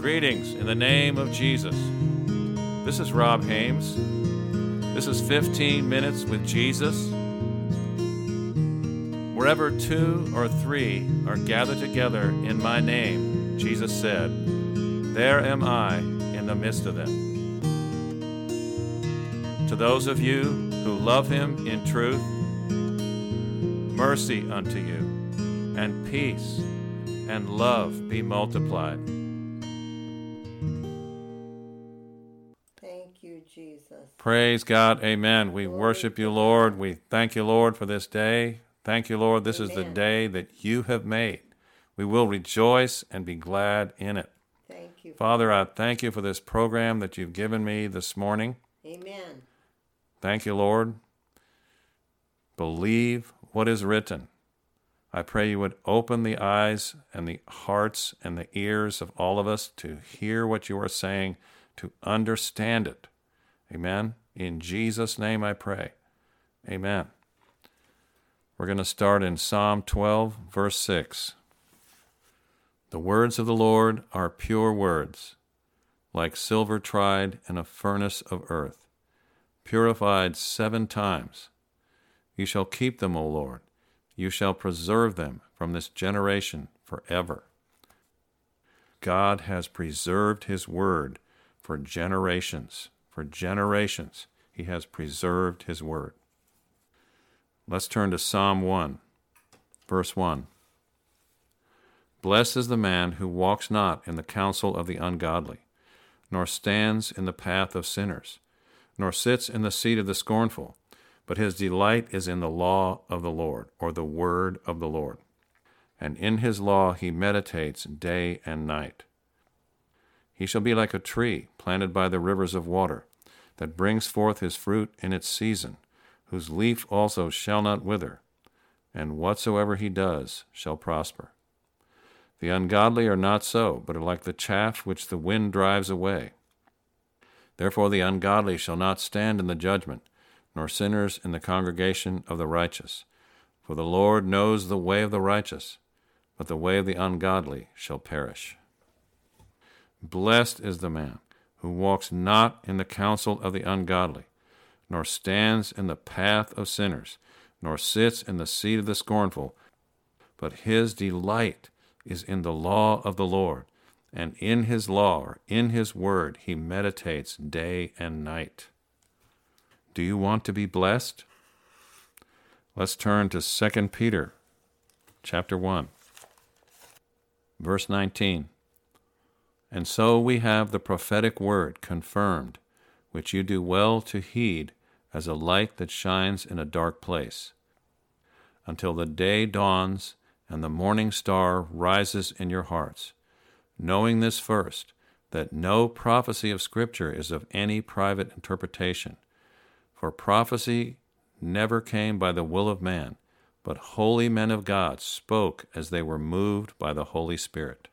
Greetings in the name of Jesus. This is Rob Haymes. This is 15 Minutes with Jesus. Wherever two or three are gathered together in my name, Jesus said, there am I in the midst of them. To those of you who love him in truth, mercy unto you, and peace and love be multiplied. Praise God. Amen. We worship you, Lord. We thank you, Lord, for this day. Thank you, Lord. This is the day that you have made. We will rejoice and be glad in it. Thank you. Father, I thank you for this program that you've given me this morning. Amen. Thank you, Lord. Believe what is written. I pray you would open the eyes and the hearts and the ears of all of us to hear what you are saying, to understand it. Amen. In Jesus' name I pray. Amen. We're going to start in Psalm 12, verse 6. The words of the Lord are pure words, like silver tried in a furnace of earth purified seven times. You shall keep them, O Lord. You shall preserve them from this generation forever. God has preserved his word for generations. For generations, he has preserved his word. Let's turn to Psalm 1, verse 1. Blessed is the man who walks not in the counsel of the ungodly, nor stands in the path of sinners nor sits in the seat of the scornful, but his delight is in the law of the Lord, or the word of the Lord. And in his law he meditates day and night. He shall be like a tree planted by the rivers of water, that brings forth his fruit in its season, whose leaf also shall not wither, and whatsoever he does shall prosper. The ungodly are not so, but are like the chaff which the wind drives away. Therefore the ungodly shall not stand in the judgment, nor sinners in the congregation of the righteous. For the Lord knows the way of the righteous, but the way of the ungodly shall perish. Blessed is the man who walks not in the counsel of the ungodly, nor stands in the path of sinners, nor sits in the seat of the scornful, but his delight is in the law of the Lord and in his law, or in his word, he meditates day and night. Do you want to be blessed? Let's turn to 2 Peter chapter 1 verse 19. And so we have the prophetic word confirmed, which you do well to heed as a light that shines in a dark place, until the day dawns and the morning star rises in your hearts knowing this first, that no prophecy of Scripture is of any private interpretation. For prophecy never came by the will of man, but holy men of God spoke as they were moved by the Holy Spirit.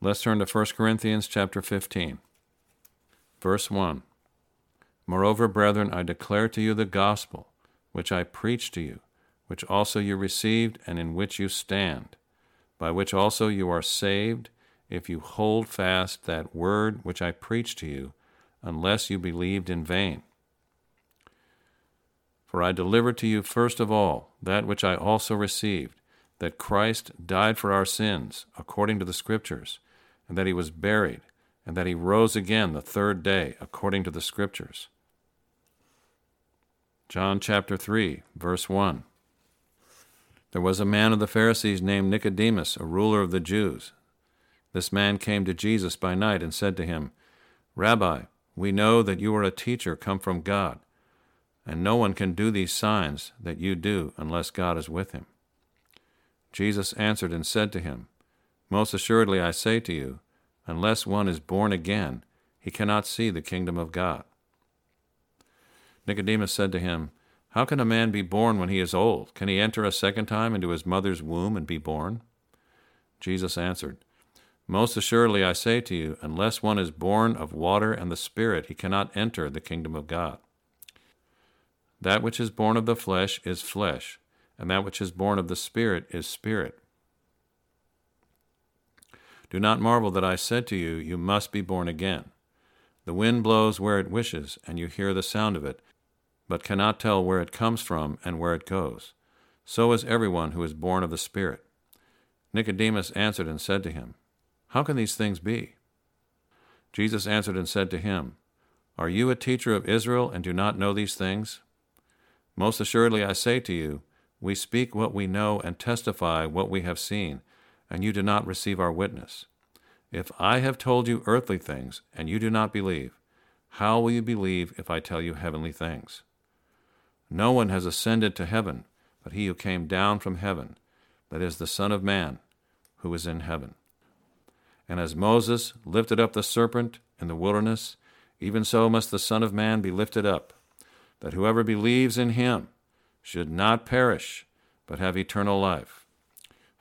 Let's turn to 1 Corinthians chapter 15. Verse 1. Moreover, brethren, I declare to you the gospel which I preached to you, which also you received and in which you stand by which also you are saved, if you hold fast that word which I preached to you, unless you believed in vain. For I delivered to you first of all that which I also received, that Christ died for our sins, according to the Scriptures, and that he was buried, and that he rose again the third day, according to the Scriptures. John chapter 3, verse 1. There was a man of the Pharisees named Nicodemus, a ruler of the Jews. This man came to Jesus by night and said to him, Rabbi, we know that you are a teacher come from God, and no one can do these signs that you do unless God is with him. Jesus answered and said to him, Most assuredly I say to you, unless one is born again, he cannot see the kingdom of God. Nicodemus said to him, how can a man be born when he is old? Can he enter a second time into his mother's womb and be born? Jesus answered, Most assuredly I say to you, unless one is born of water and the Spirit, he cannot enter the kingdom of God. That which is born of the flesh is flesh, and that which is born of the Spirit is spirit. Do not marvel that I said to you, You must be born again. The wind blows where it wishes, and you hear the sound of it, but cannot tell where it comes from and where it goes. So is everyone who is born of the Spirit. Nicodemus answered and said to him, How can these things be? Jesus answered and said to him, Are you a teacher of Israel and do not know these things? Most assuredly I say to you, we speak what we know and testify what we have seen, and you do not receive our witness. If I have told you earthly things, and you do not believe, how will you believe if I tell you heavenly things? No one has ascended to heaven but he who came down from heaven, that is, the Son of Man, who is in heaven. And as Moses lifted up the serpent in the wilderness, even so must the Son of Man be lifted up, that whoever believes in him should not perish, but have eternal life.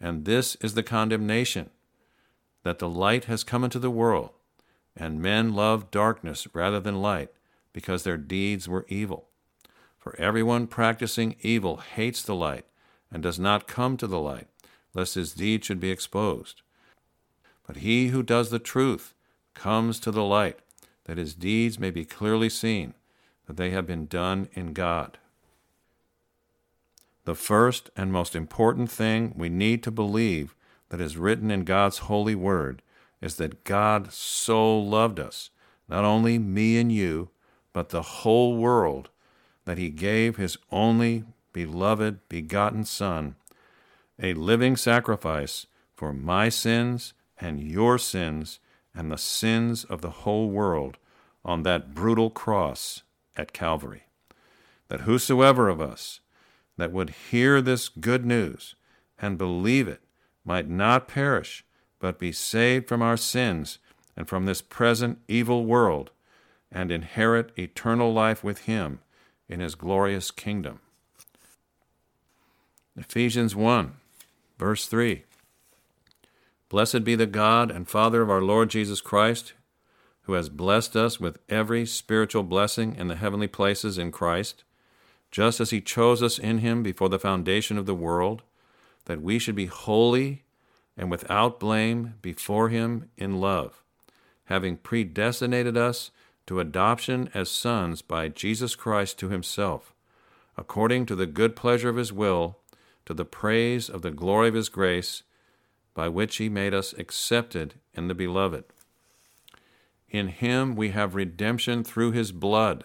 And this is the condemnation that the light has come into the world, and men love darkness rather than light, because their deeds were evil. For everyone practicing evil hates the light and does not come to the light, lest his deed should be exposed. But he who does the truth comes to the light, that his deeds may be clearly seen, that they have been done in God. The first and most important thing we need to believe that is written in God's holy word is that God so loved us, not only me and you, but the whole world that he gave his only beloved begotten Son, a living sacrifice for my sins and your sins and the sins of the whole world on that brutal cross at Calvary. That whosoever of us that would hear this good news and believe it might not perish, but be saved from our sins and from this present evil world, and inherit eternal life with Him in his glorious kingdom. Ephesians 1, verse 3. Blessed be the God and Father of our Lord Jesus Christ, who has blessed us with every spiritual blessing in the heavenly places in Christ, just as he chose us in him before the foundation of the world, that we should be holy and without blame before him in love, having predestinated us to adoption as sons by Jesus Christ to himself, according to the good pleasure of his will, to the praise of the glory of his grace, by which he made us accepted in the beloved. In him we have redemption through his blood,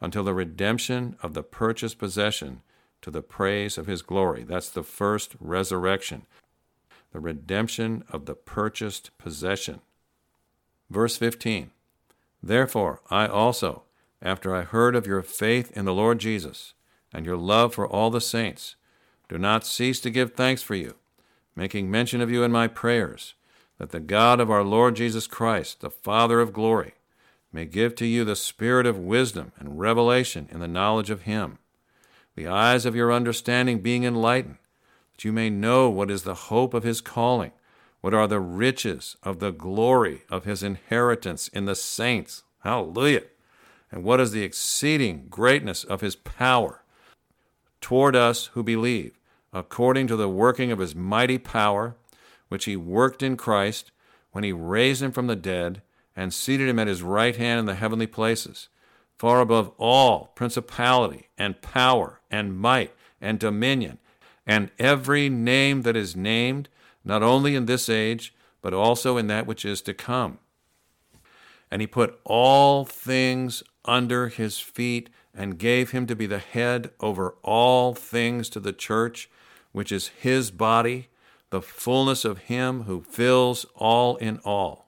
until the redemption of the purchased possession to the praise of his glory. That's the first resurrection, the redemption of the purchased possession. Verse 15 Therefore, I also, after I heard of your faith in the Lord Jesus and your love for all the saints, do not cease to give thanks for you, making mention of you in my prayers, that the God of our Lord Jesus Christ, the Father of glory, may give to you the spirit of wisdom and revelation in the knowledge of him, the eyes of your understanding being enlightened, that you may know what is the hope of his calling, What are the riches of the glory of his inheritance in the saints? Hallelujah. And what is the exceeding greatness of his power toward us who believe, according to the working of his mighty power, which he worked in Christ when he raised him from the dead and seated him at his right hand in the heavenly places, far above all principality and power and might and dominion and every name that is named, not only in this age, but also in that which is to come. And he put all things under his feet and gave him to be the head over all things to the church, which is his body, the fullness of him who fills all in all.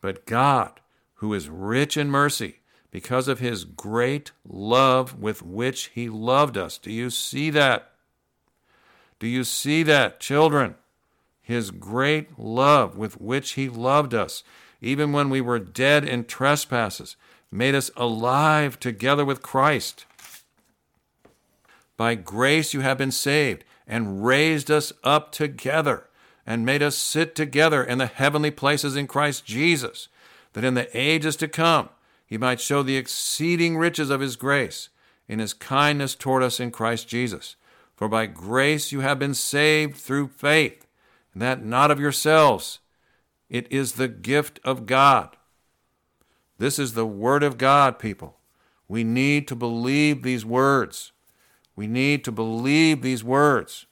But God, who is rich in mercy, because of his great love with which he loved us. Do you see that? Do you see that, children? His great love with which he loved us, even when we were dead in trespasses, made us alive together with Christ. By grace you have been saved, and raised us up together, and made us sit together in the heavenly places in Christ Jesus, that in the ages to come he might show the exceeding riches of his grace in his kindness toward us in Christ Jesus. For by grace you have been saved through faith, and that not of yourselves. It is the gift of God. This is the Word of God, people. We need to believe these words. We need to believe these words.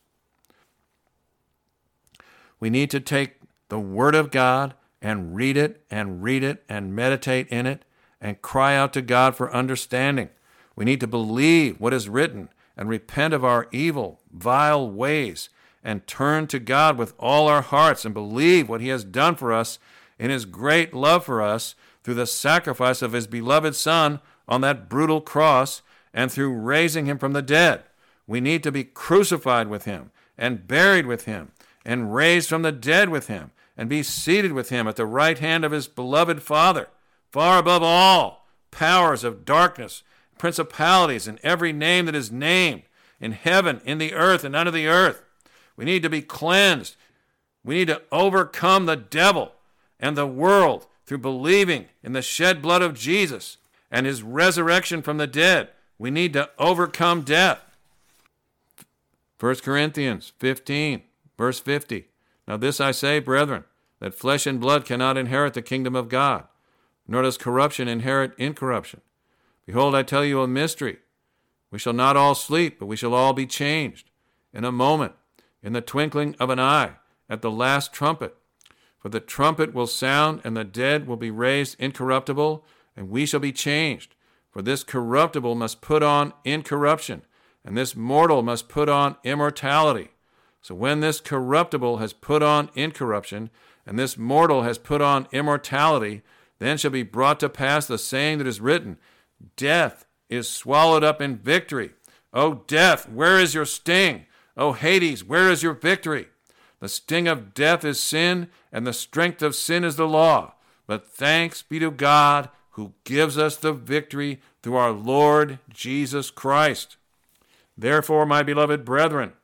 We need to take the Word of God and read it and read it and meditate in it and cry out to God for understanding. We need to believe what is written and repent of our evil, vile ways and turn to God with all our hearts and believe what He has done for us in His great love for us through the sacrifice of His beloved Son on that brutal cross and through raising Him from the dead. We need to be crucified with Him and buried with Him and raised from the dead with Him and be seated with Him at the right hand of His beloved Father far above all powers of darkness, principalities, and every name that is named in heaven, in the earth, and under the earth. We need to be cleansed. We need to overcome the devil and the world through believing in the shed blood of Jesus and his resurrection from the dead. We need to overcome death. 1 Corinthians 15, verse 50. Now, this I say, brethren, that flesh and blood cannot inherit the kingdom of God nor does corruption inherit incorruption. Behold, I tell you a mystery. We shall not all sleep, but we shall all be changed in a moment, in the twinkling of an eye, at the last trumpet. For the trumpet will sound, and the dead will be raised incorruptible, and we shall be changed. For this corruptible must put on incorruption, and this mortal must put on immortality. So when this corruptible has put on incorruption, and this mortal has put on immortality, then shall be brought to pass the saying that is written Death is swallowed up in victory. O death, where is your sting? O Hades, where is your victory? The sting of death is sin, and the strength of sin is the law. But thanks be to God who gives us the victory through our Lord Jesus Christ. Therefore, my beloved brethren,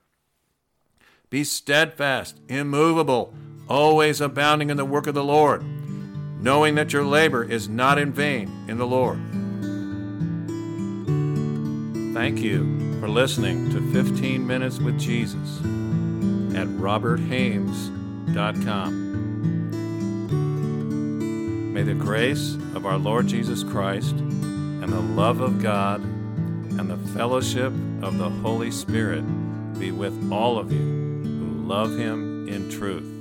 be steadfast, immovable, always abounding in the work of the Lord knowing that your labor is not in vain in the Lord. Thank you for listening to 15 Minutes with Jesus at roberthaymes.com. May the grace of our Lord Jesus Christ and the love of God and the fellowship of the Holy Spirit be with all of you love Him in truth.